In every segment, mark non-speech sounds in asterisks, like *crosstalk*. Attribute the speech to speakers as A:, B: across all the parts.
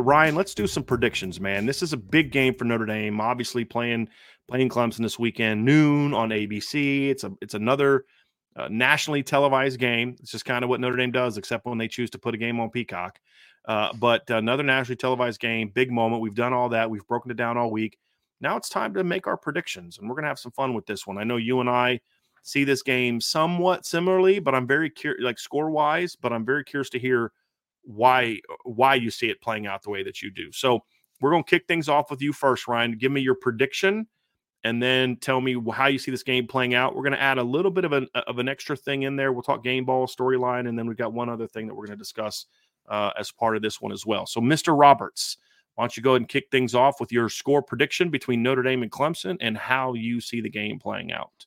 A: Ryan, let's do some predictions, man. This is a big game for Notre Dame. Obviously, playing playing Clemson this weekend, noon on ABC. It's a it's another uh, nationally televised game. It's just kind of what Notre Dame does, except when they choose to put a game on Peacock. Uh, but another nationally televised game, big moment. We've done all that. We've broken it down all week. Now it's time to make our predictions, and we're gonna have some fun with this one. I know you and I see this game somewhat similarly, but I'm very curious, like score wise. But I'm very curious to hear why why you see it playing out the way that you do. So we're going to kick things off with you first, Ryan. Give me your prediction, and then tell me how you see this game playing out. We're going to add a little bit of an of an extra thing in there. We'll talk game ball storyline, and then we've got one other thing that we're going to discuss uh, as part of this one as well. So, Mr. Roberts, why don't you go ahead and kick things off with your score prediction between Notre Dame and Clemson, and how you see the game playing out?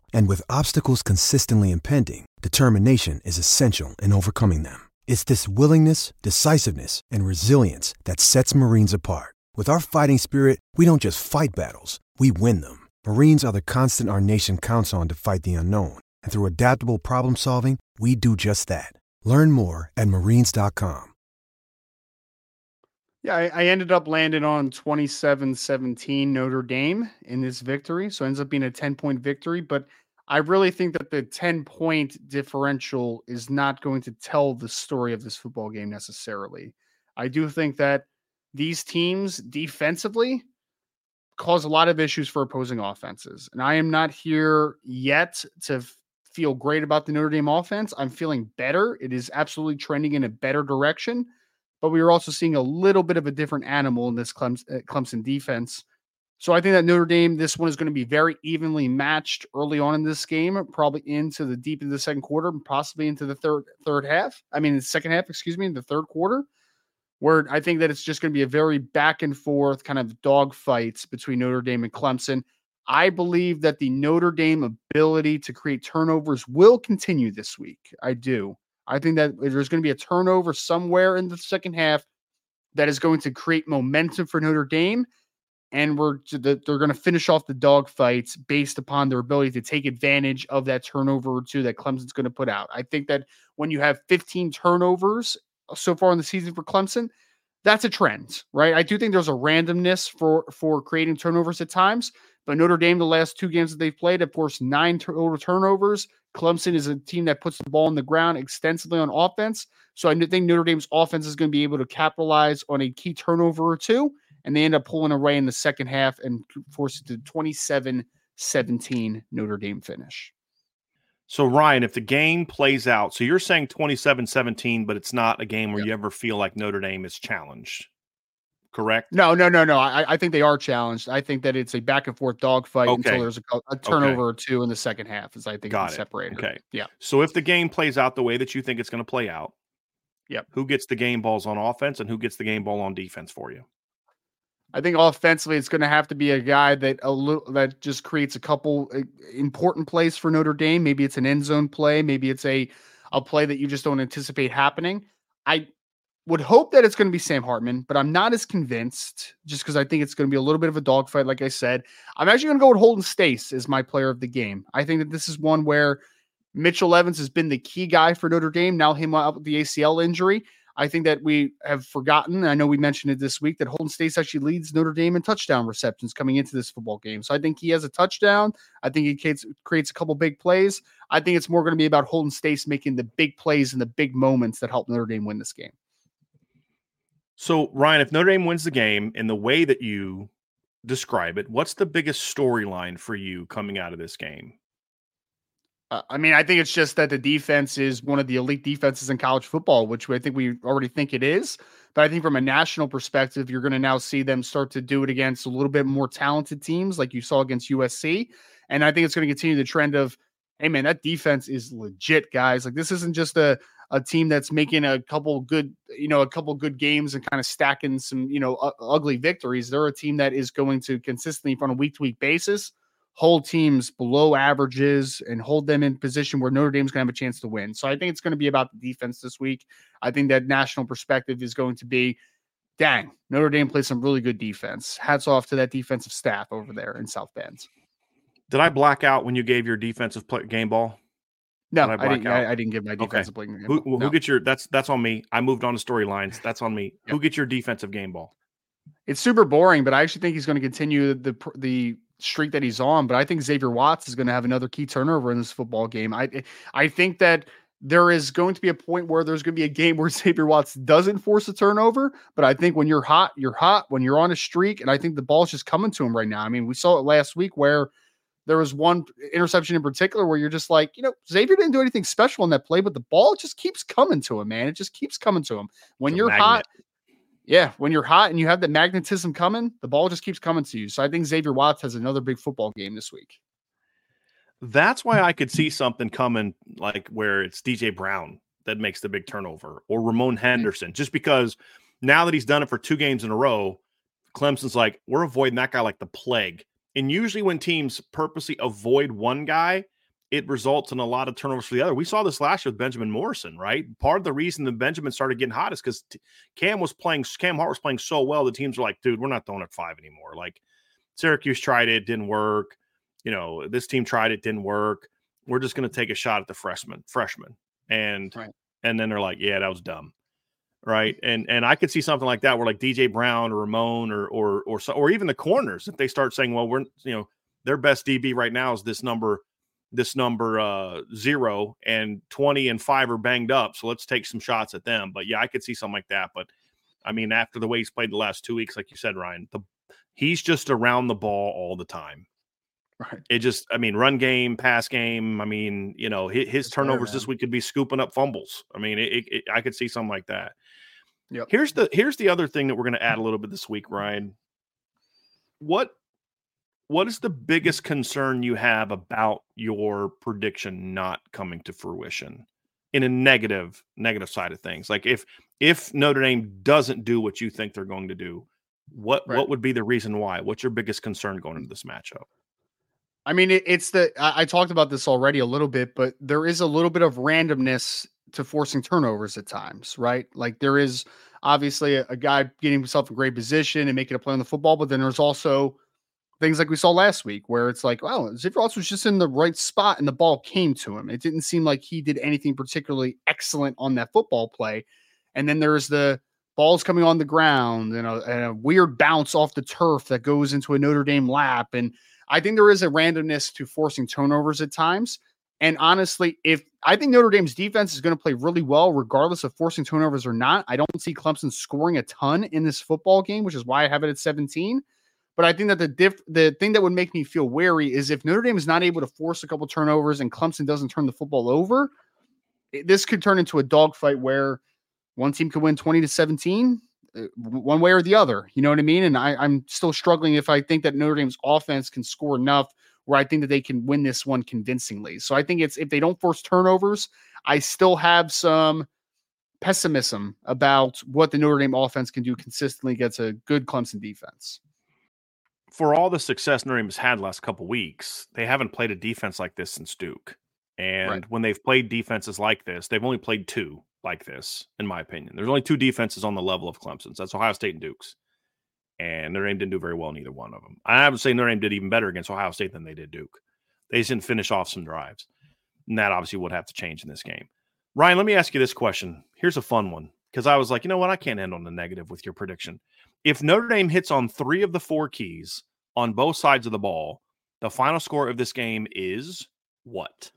B: And with obstacles consistently impending, determination is essential in overcoming them. It's this willingness, decisiveness, and resilience that sets Marines apart. With our fighting spirit, we don't just fight battles, we win them. Marines are the constant our nation counts on to fight the unknown. And through adaptable problem solving, we do just that. Learn more at marines.com.
C: Yeah, I, I ended up landing on 27 17 Notre Dame in this victory. So it ends up being a 10 point victory. But I really think that the 10 point differential is not going to tell the story of this football game necessarily. I do think that these teams defensively cause a lot of issues for opposing offenses. And I am not here yet to feel great about the Notre Dame offense. I'm feeling better. It is absolutely trending in a better direction. But we are also seeing a little bit of a different animal in this Clemson, uh, defense. So I think that Notre Dame, this one is going to be very evenly matched early on in this game, probably into the deep into the second quarter, possibly into the third third half. I mean, the second half, excuse me, the third quarter where I think that it's just going to be a very back and forth kind of dog fights between Notre Dame and Clemson. I believe that the Notre Dame ability to create turnovers will continue this week. I do. I think that there's going to be a turnover somewhere in the second half that is going to create momentum for Notre Dame. And we're they're going to finish off the dogfights based upon their ability to take advantage of that turnover or two that Clemson's going to put out. I think that when you have 15 turnovers uh, so far in the season for Clemson, that's a trend, right? I do think there's a randomness for for creating turnovers at times, but Notre Dame, the last two games that they've played, have forced nine total turnovers. Clemson is a team that puts the ball on the ground extensively on offense. So I think Notre Dame's offense is going to be able to capitalize on a key turnover or two, and they end up pulling away in the second half and force it to 27 17 Notre Dame finish.
A: So, Ryan, if the game plays out, so you're saying 27 17, but it's not a game where you ever feel like Notre Dame is challenged correct?
C: No, no, no, no. I, I think they are challenged. I think that it's a back and forth dogfight okay. until there's a, a turnover okay. or two in the second half. As I think Got it's separated.
A: Okay,
C: yeah.
A: So if the game plays out the way that you think it's going to play out,
C: yep.
A: Who gets the game balls on offense and who gets the game ball on defense for you?
C: I think offensively, it's going to have to be a guy that a little that just creates a couple uh, important plays for Notre Dame. Maybe it's an end zone play. Maybe it's a a play that you just don't anticipate happening. I would hope that it's going to be Sam Hartman, but I'm not as convinced just because I think it's going to be a little bit of a dogfight. Like I said, I'm actually going to go with Holden Staes as my player of the game. I think that this is one where Mitchell Evans has been the key guy for Notre Dame. Now him out with the ACL injury. I think that we have forgotten. I know we mentioned it this week that Holden Staes actually leads Notre Dame in touchdown receptions coming into this football game. So I think he has a touchdown. I think he creates, creates a couple big plays. I think it's more going to be about Holden Staes making the big plays and the big moments that help Notre Dame win this game.
A: So, Ryan, if Notre Dame wins the game in the way that you describe it, what's the biggest storyline for you coming out of this game?
C: Uh, I mean, I think it's just that the defense is one of the elite defenses in college football, which I think we already think it is. But I think from a national perspective, you're going to now see them start to do it against a little bit more talented teams like you saw against USC. And I think it's going to continue the trend of, hey, man, that defense is legit, guys. Like, this isn't just a, a team that's making a couple good, you know, a couple good games and kind of stacking some, you know, uh, ugly victories. They're a team that is going to consistently, on a week to week basis, hold teams below averages and hold them in position where Notre Dame's going to have a chance to win. So I think it's going to be about the defense this week. I think that national perspective is going to be, dang, Notre Dame plays some really good defense. Hats off to that defensive staff over there in South Bend.
A: Did I black out when you gave your defensive play, game ball?
C: No, I, I, didn't. I, I, didn't give my defensive okay. game.
A: Who,
C: who
A: no. gets your? That's that's on me. I moved on to storylines. That's on me. Yep. Who gets your defensive game ball?
C: It's super boring, but I actually think he's going to continue the the streak that he's on. But I think Xavier Watts is going to have another key turnover in this football game. I eh, I think that there is going to be a point where there's going to be a game where *laughs* Xavier Watts doesn't force a turnover. But I think when you're hot, you're hot. When you're on a streak, and I think the ball's just coming to him right now. I mean, we saw it last week where there was one interception in particular where you're just like, you know, Xavier didn't do anything special in that play, but the ball just keeps coming to him, man. It just keeps coming to him. When you're hot, yeah, when you're hot and you have that magnetism coming, the ball just keeps coming to you. So I think Xavier Watts has another big football game this week.
A: That's why I could see something coming like where it's DJ Brown that makes the big turnover or Ramon mm-hmm. Henderson, just because now that he's done it for two games in a row, Clemson's like, we're avoiding that guy like the plague. And usually, when teams purposely avoid one guy, it results in a lot of turnovers for the other. We saw this last year with Benjamin Morrison, right? Part of the reason that Benjamin started getting hot is because Cam was playing, Cam Hart was playing so well. The teams were like, dude, we're not throwing at five anymore. Like Syracuse tried it, didn't work. You know, this team tried it, didn't work. We're just going to take a shot at the freshman, freshman, and right. and then they're like, yeah, that was dumb right? Mm-hmm. And and I could see something like that where like DJ Brown or Ramon or or or so, or even the corners if they start saying, well, we're you know their best DB right now is this number this number uh zero and 20 and five are banged up so let's take some shots at them but yeah i could see something like that but i mean after the way he's played the last two weeks like you said ryan the he's just around the ball all the time.
C: Right.
A: It just i mean run game pass game i mean you know his, his turnovers this week could be scooping up fumbles. I mean it, it, i could see something like that.
C: Yep.
A: Here's the here's the other thing that we're going to add a little bit this week, Ryan. What what is the biggest concern you have about your prediction not coming to fruition in a negative negative side of things? Like if if Notre Dame doesn't do what you think they're going to do, what right. what would be the reason why? What's your biggest concern going into mm. this matchup?
C: I mean, it, it's the I, I, talked about this already a little bit, but there is a little bit of randomness to forcing turnovers at times, right? Like there is obviously a, a guy getting himself in great position and making a play on the football, but then there's also things like we saw last week where it's like, well, Xavier was just in the right spot and the ball came to him. It didn't seem like he did anything particularly excellent on that football play. And then there's the balls coming on the ground and a, and a weird bounce off the turf that goes into a Notre Dame lap. And I think there is a randomness to forcing turnovers at times. And honestly, if I think Notre Dame's defense is going to play really well, regardless of forcing turnovers or not, I don't see Clemson scoring a ton in this football game, which is why I have it at 17. But I think that the diff the thing that would make me feel wary is if Notre Dame is not able to force a couple turnovers and Clemson doesn't turn the football over, it, this could turn into a dogfight where one team could win 20 to 17, uh, one way or the other. You know what I mean? And I, I'm still struggling if I think that Notre Dame's offense can score enough where I think that they can win this one convincingly. So I think it's if they don't force turnovers, I still have some pessimism about what the Notre Dame offense can do consistently against a good Clemson defense
A: for all the success Notre Dame has had last couple weeks, they haven't played a defense like this since Duke. And right. when they've played defenses like this, they've only played two like this, in my opinion. There's only two defenses on the level of Clemson's. That's Ohio State and Duke's. And Notre Dame didn't do very well in either one of them. I would say Notre Dame did even better against Ohio State than they did Duke. They just didn't finish off some drives. And that obviously would have to change in this game. Ryan, let me ask you this question. Here's a fun one because I was like, you know what? I can't end on the negative with your prediction. If Notre Dame hits on three of the four keys on both sides of the ball, the final score of this game is what?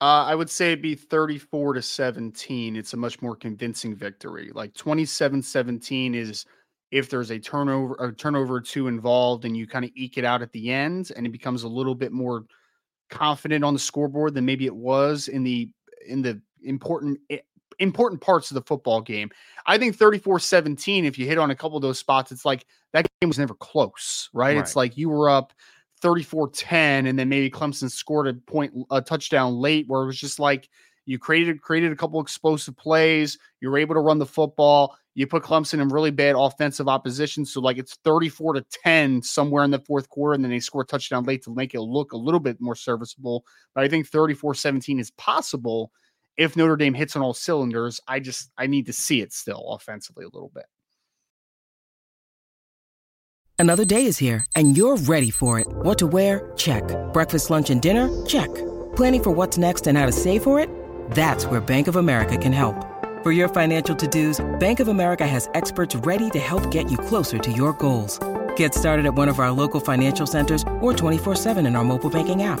C: Uh, I would say it'd be 34 to 17. It's a much more convincing victory. Like 27 17 is if there's a turnover, a turnover or two involved, and you kind of eke it out at the end, and it becomes a little bit more confident on the scoreboard than maybe it was in the in the important eh, important parts of the football game. I think 34 17, if you hit on a couple of those spots, it's like that game was never close, right? right. It's like you were up 34 10, and then maybe Clemson scored a point, a touchdown late where it was just like you created created a couple explosive plays. You were able to run the football. You put Clemson in really bad offensive opposition. So, like, it's 34 to 10 somewhere in the fourth quarter, and then they score a touchdown late to make it look a little bit more serviceable. But I think 34 17 is possible if Notre Dame hits on all cylinders, I just I need to see it still offensively a little bit.
D: Another day is here and you're ready for it. What to wear? Check. Breakfast, lunch, and dinner? Check. Planning for what's next and how to save for it? That's where Bank of America can help. For your financial to-dos, Bank of America has experts ready to help get you closer to your goals. Get started at one of our local financial centers or 24-7 in our mobile banking app.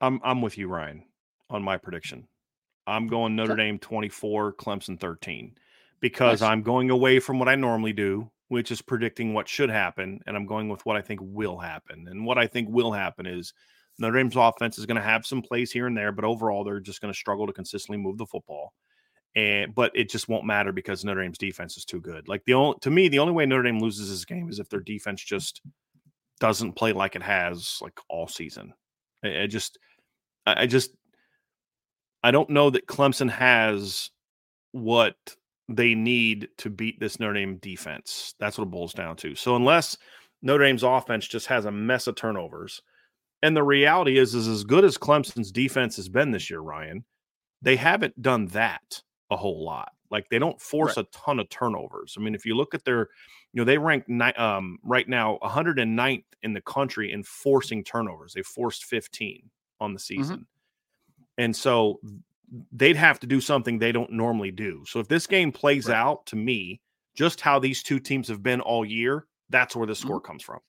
A: I'm I'm with you, Ryan, on my prediction. I'm going Notre Dame 24, Clemson 13, because nice. I'm going away from what I normally do, which is predicting what should happen, and I'm going with what I think will happen. And what I think will happen is Notre Dame's offense is going to have some plays here and there, but overall they're just going to struggle to consistently move the football. And but it just won't matter because Notre Dame's defense is too good. Like the only to me, the only way Notre Dame loses this game is if their defense just doesn't play like it has like all season. I just, I just, I don't know that Clemson has what they need to beat this Notre Dame defense. That's what it boils down to. So unless Notre Dame's offense just has a mess of turnovers, and the reality is, is as good as Clemson's defense has been this year, Ryan, they haven't done that a whole lot. Like they don't force right. a ton of turnovers. I mean, if you look at their, you know, they rank ni- um, right now 109th in the country in forcing turnovers. They forced 15 on the mm-hmm. season. Mm-hmm. And so they'd have to do something they don't normally do. So if this game plays right. out to me, just how these two teams have been all year, that's where the score mm-hmm. comes from.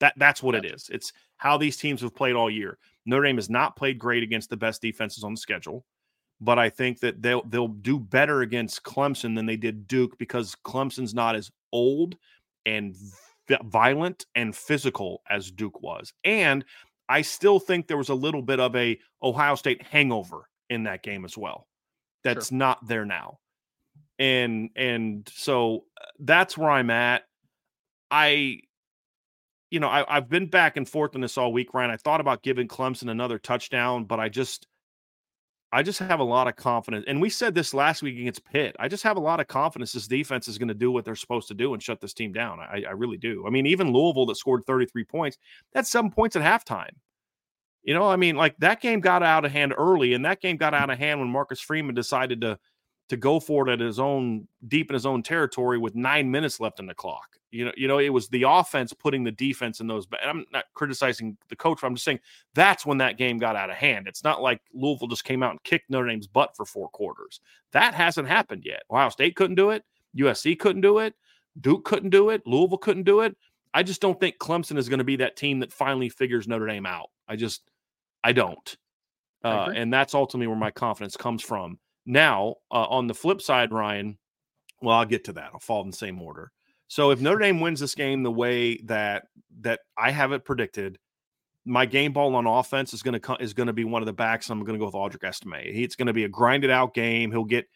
A: That that's what gotcha. it is. It's how these teams have played all year. Notre Dame has not played great against the best defenses on the schedule, but I think that they'll they'll do better against Clemson than they did Duke because Clemson's not as old and violent and physical as Duke was. And I still think there was a little bit of a Ohio State hangover in that game as well. That's sure. not there now. And and so uh, that's where I'm at. I you know, I, have been back and forth on this all week, Ryan. I thought about giving Clemson another touchdown, but I just I just have a lot of confidence. And we said this last week against Pitt. I just have a lot of confidence this defense is going to do what they're supposed to do and shut this team down. I, I really do. I mean, even Louisville that scored 33 points, that's seven points at halftime. You know, I mean, like that game got out of hand early, and that game got out of hand when Marcus Freeman decided to to go for it at his own deep in his own territory with nine minutes left in the clock. You know, you know, it was the offense putting the defense in those. I'm not criticizing the coach, but I'm just saying that's when that game got out of hand. It's not like Louisville just came out and kicked Notre Dame's butt for four quarters. That hasn't happened yet. Ohio State couldn't do it. USC couldn't do it. Duke couldn't do it. Louisville couldn't do it. I just don't think Clemson is going to be that team that finally figures Notre Dame out. I just, I don't. Uh, and that's ultimately where my confidence comes from. Now, uh, on the flip side, Ryan, well, I'll get to that. I'll fall in the same order. So if Notre Dame wins this game the way that that I have it predicted, my game ball on offense is going to is going to be one of the backs. I'm going to go with Audric Estime. It's going to be a grinded out game. He'll get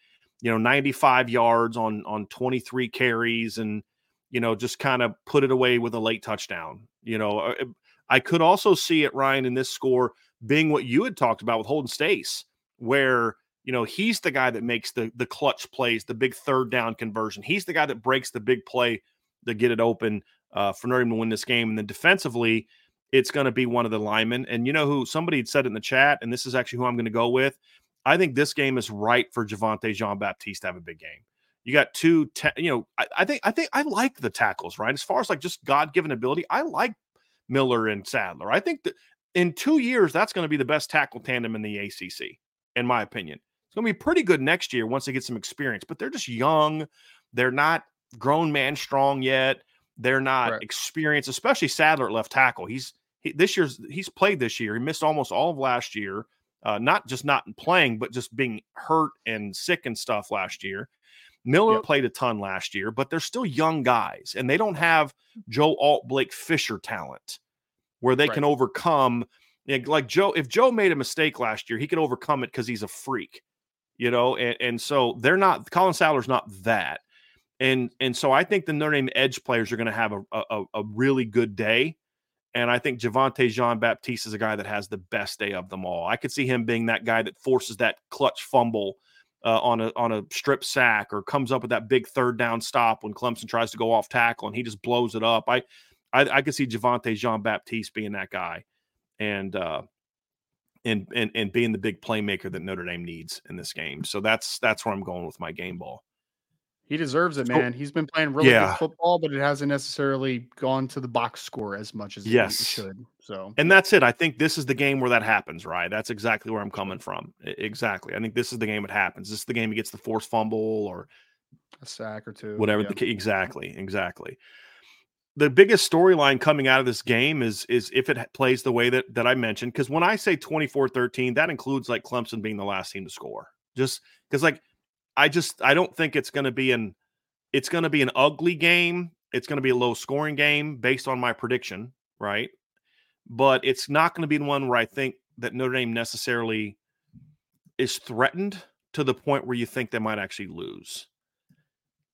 A: you know 95 yards on on 23 carries and you know just kind of put it away with a late touchdown. You know, uh, I could also see it Ryan in this score being what you had talked about with Holden Staes, where you know he's the guy that makes the the clutch plays, the big third down conversion. He's the guy that breaks the big play to get it open uh, for Notre Dame to win this game. And then defensively, it's going to be one of the linemen. And you know who somebody had said in the chat, and this is actually who I'm going to go with. I think this game is right for Javontae Jean Baptiste to have a big game. You got two, ta- you know, I, I, think I think I like the tackles, right? As far as like just God given ability, I like Miller and Sadler. I think that in two years, that's going to be the best tackle tandem in the ACC, in my opinion. It's going to be pretty good next year once they get some experience, but they're just young. They're not grown man strong yet. They're not right. experienced, especially Sadler at left tackle. He's he, this year's he's played this year. He missed almost all of last year. Uh, not just not playing, but just being hurt and sick and stuff last year. Miller yep. played a ton last year, but they're still young guys, and they don't have Joe Alt Blake Fisher talent where they right. can overcome. Like Joe, if Joe made a mistake last year, he can overcome it because he's a freak, you know. And, and so they're not. Collin Sadler's not that. And and so I think the Notre Dame edge players are going to have a, a, a really good day. And I think Javontae Jean Baptiste is a guy that has the best day of them all. I could see him being that guy that forces that clutch fumble uh, on a on a strip sack or comes up with that big third down stop when Clemson tries to go off tackle and he just blows it up. I I, I could see Javontae Jean Baptiste being that guy, and uh, and and and being the big playmaker that Notre Dame needs in this game. So that's that's where I'm going with my game ball.
C: He deserves it, man. He's been playing really yeah. good football, but it hasn't necessarily gone to the box score as much as yes. it should. So,
A: and that's it. I think this is the game where that happens, right? That's exactly where I'm coming from. Exactly. I think this is the game it happens. This is the game he gets the forced fumble or
C: a sack or two,
A: whatever. Yeah. The, exactly, exactly. The biggest storyline coming out of this game is is if it plays the way that that I mentioned. Because when I say 24-13, that includes like Clemson being the last team to score. Just because like I just I don't think it's going to be an it's going to be an ugly game. It's going to be a low scoring game based on my prediction, right? But it's not going to be one where I think that Notre Dame necessarily is threatened to the point where you think they might actually lose.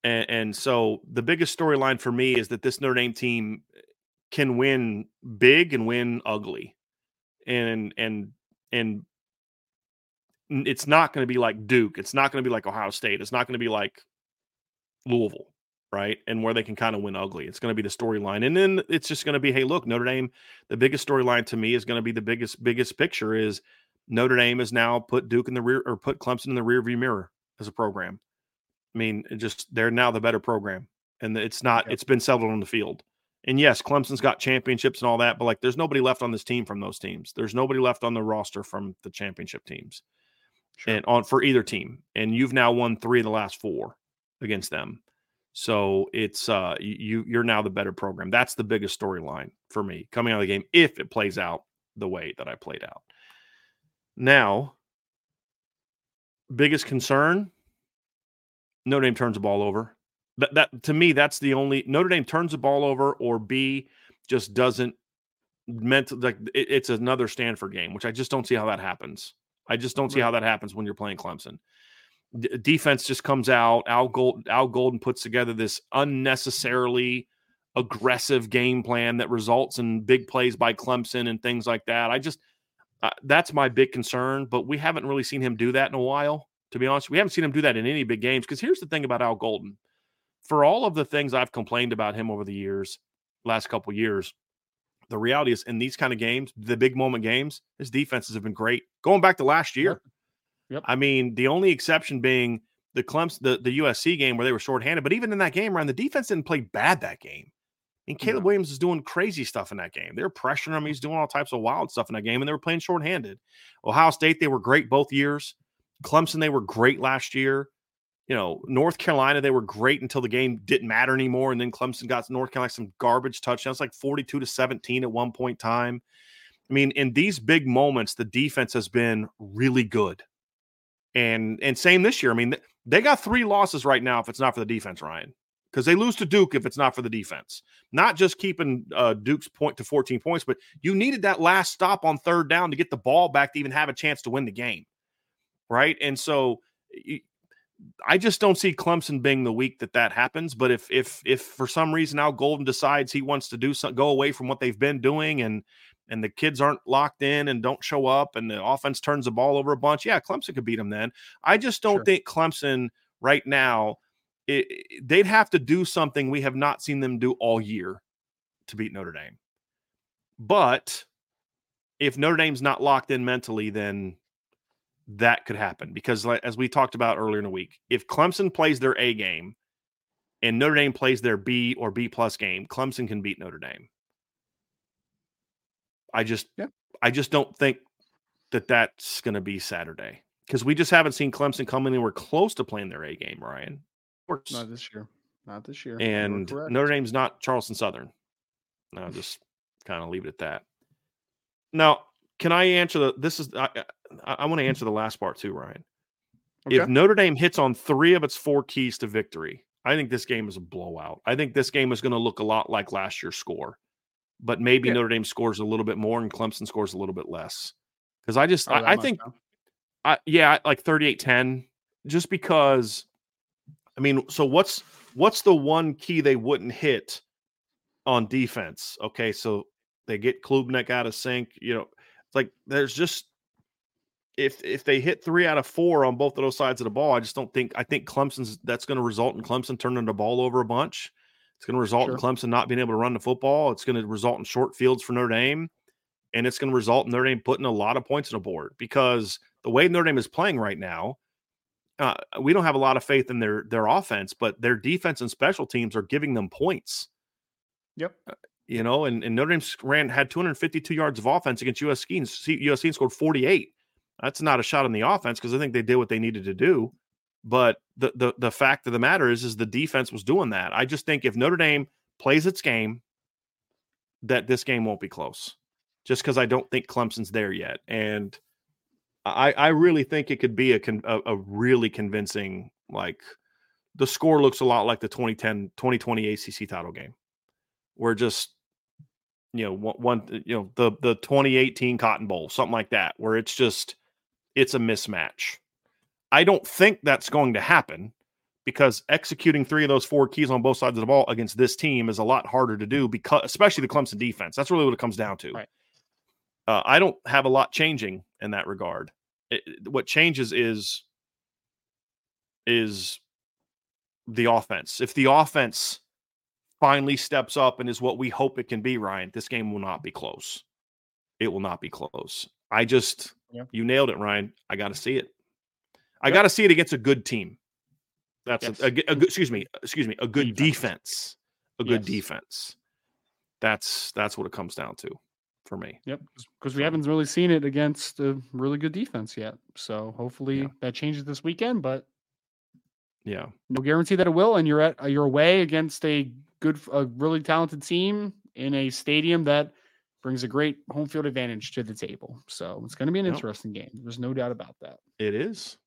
A: And, and so the biggest storyline for me is that this Notre Dame team can win big and win ugly. And and and it's not going to be like Duke. It's not going to be like Ohio State. It's not going to be like Louisville, right? And where they can kind of win ugly. It's going to be the storyline. And then it's just going to be, hey, look, Notre Dame, the biggest storyline to me is going to be the biggest, biggest picture is Notre Dame has now put Duke in the rear or put Clemson in the rear view mirror as a program. I mean, just they're now the better program. And it's not, yep. it's been settled on the field. And yes, Clemson's got championships and all that, but like there's nobody left on this team from those teams. There's nobody left on the roster from the championship teams sure. and on for either team. And you've now won three of the last four against them. So it's uh you you're now the better program. That's the biggest storyline for me coming out of the game if it plays out the way that I played out. Now, biggest concern Notre Dame turns the ball over. That, that to me, that's the only Notre Dame turns the ball over, or B just doesn't meant like it, it's another Stanford game, which I just don't see how that happens. I just don't see how that happens when you're playing Clemson. D- defense just comes out. Al, Gold, Al Golden puts together this unnecessarily aggressive game plan that results in big plays by Clemson and things like that. I just uh, that's my big concern. But we haven't really seen him do that in a while. To be honest, we haven't seen him do that in any big games. Because here's the thing about Al Golden: for all of the things I've complained about him over the years, last couple years, the reality is in these kind of games, the big moment games, his defenses have been great. Going back to last year,
C: yep. Yep.
A: I mean, the only exception being the Clemson, the, the USC game where they were shorthanded. But even in that game, around the defense didn't play bad that game. And Caleb Williams is doing crazy stuff in that game. They're pressuring him. He's doing all types of wild stuff in that game, and they were playing shorthanded. Ohio State, they were great both years. Clemson, they were great last year. You know, North Carolina, they were great until the game didn't matter anymore. And then Clemson got North Carolina some garbage touchdowns, like 42 to 17 at one point in time. I mean, in these big moments, the defense has been really good. And and same this year. I mean, they got three losses right now if it's not for the defense, Ryan because they lose to Duke if it's not for the defense. Not just keeping uh, Duke's point to 14 points, but you needed that last stop on third down to get the ball back to even have a chance to win the game. Right. And so I just don't see Clemson being the week that that happens. But if, if, if for some reason Al Golden decides he wants to do something, go away from what they've been doing and, and the kids aren't locked in and don't show up and the offense turns the ball over a bunch, yeah, Clemson could beat them then. I just don't sure. think Clemson right now it, they'd have to do something we have not seen them do all year to beat Notre Dame. But if Notre Dame's not locked in mentally, then that could happen because, as we talked about earlier in the week, if Clemson plays their A game and Notre Dame plays their B or B plus game, Clemson can beat Notre Dame. I just, yeah. I just don't think that that's going to be Saturday because we just haven't seen Clemson come anywhere close to playing their A game, Ryan.
C: Not this year. Not this year.
A: And Notre Dame's not Charleston Southern. I'll just kind of leave it at that. Now, can I answer the? This is I, I, I want to answer the last part too, Ryan. Okay. If Notre Dame hits on three of its four keys to victory, I think this game is a blowout. I think this game is going to look a lot like last year's score, but maybe yeah. Notre Dame scores a little bit more and Clemson scores a little bit less. Because I just, oh, I, I think, I, yeah, like 38 10, just because I mean, so what's what's the one key they wouldn't hit on defense? Okay, so they get Klubnik out of sync. You know, it's like there's just if if they hit three out of four on both of those sides of the ball, I just don't think I think Clemson's that's going to result in Clemson turning the ball over a bunch. It's going to result sure. in Clemson not being able to run the football. It's going to result in short fields for Notre Dame, and it's going to result in Notre Dame putting a lot of points on the board because the way Notre Dame is playing right now, uh, we don't have a lot of faith in their their offense, but their defense and special teams are giving them points.
C: Yep.
A: Uh, you know, and, and Notre Dame ran had 252 yards of offense against USC and USC scored 48. That's not a shot on the offense because I think they did what they needed to do. But the the the fact of the matter is, is the defense was doing that. I just think if Notre Dame plays its game, that this game won't be close. Just because I don't think Clemson's there yet, and I, I really think it could be a, a, a really convincing like the score looks a lot like the 2010 2020 ACC title game where just you know one, one you know the the 2018 Cotton Bowl something like that where it's just it's a mismatch. I don't think that's going to happen because executing three of those four keys on both sides of the ball against this team is a lot harder to do because especially the Clemson defense. That's really what it comes down to.
C: Right.
A: Uh, I don't have a lot changing in that regard. It, what changes is is the offense. If the offense finally steps up and is what we hope it can be, Ryan, this game will not be close. It will not be close. I just yeah. you nailed it, Ryan. I got to see it. I got to see it against a good team. That's yes. a, a, a, excuse me, excuse me, a good defense. defense. A good yes. defense. That's that's what it comes down to for me.
C: Yep, because we haven't really seen it against a really good defense yet. So hopefully yeah. that changes this weekend. But
A: yeah,
C: no guarantee that it will. And you're at you're away against a good, a really talented team in a stadium that brings a great home field advantage to the table. So it's going to be an
A: Yep.
C: interesting game. There's no doubt about that.
A: It is.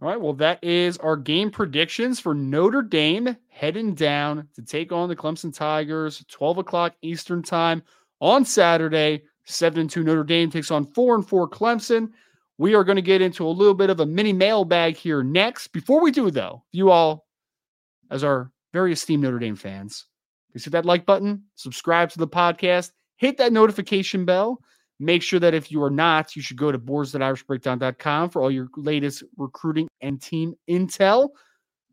C: All right. Well, that is our game predictions for Notre Dame heading down to take on the Clemson Tigers, 12 o'clock Eastern time on Saturday. 7 and 2 Notre Dame takes on 4 and 4 Clemson. We are going to get into a little bit of a mini mailbag here next. Before we do, though, you all, as our very esteemed Notre Dame fans, please hit that like button, subscribe to the podcast, hit that notification bell. Make sure that if you are not, you should go to boards.irishbreakdown.com for all your latest recruiting and team intel.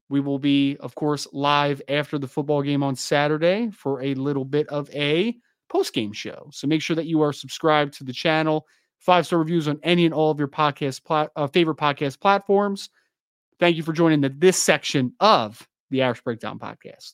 C: We will be, of course, live after the football game on Saturday for a little bit of a post game show. So make sure that you are subscribed to the channel. Five star reviews on any and all of your podcast uh, favorite podcast platforms. Thank you for joining the, this section of the Irish Breakdown podcast.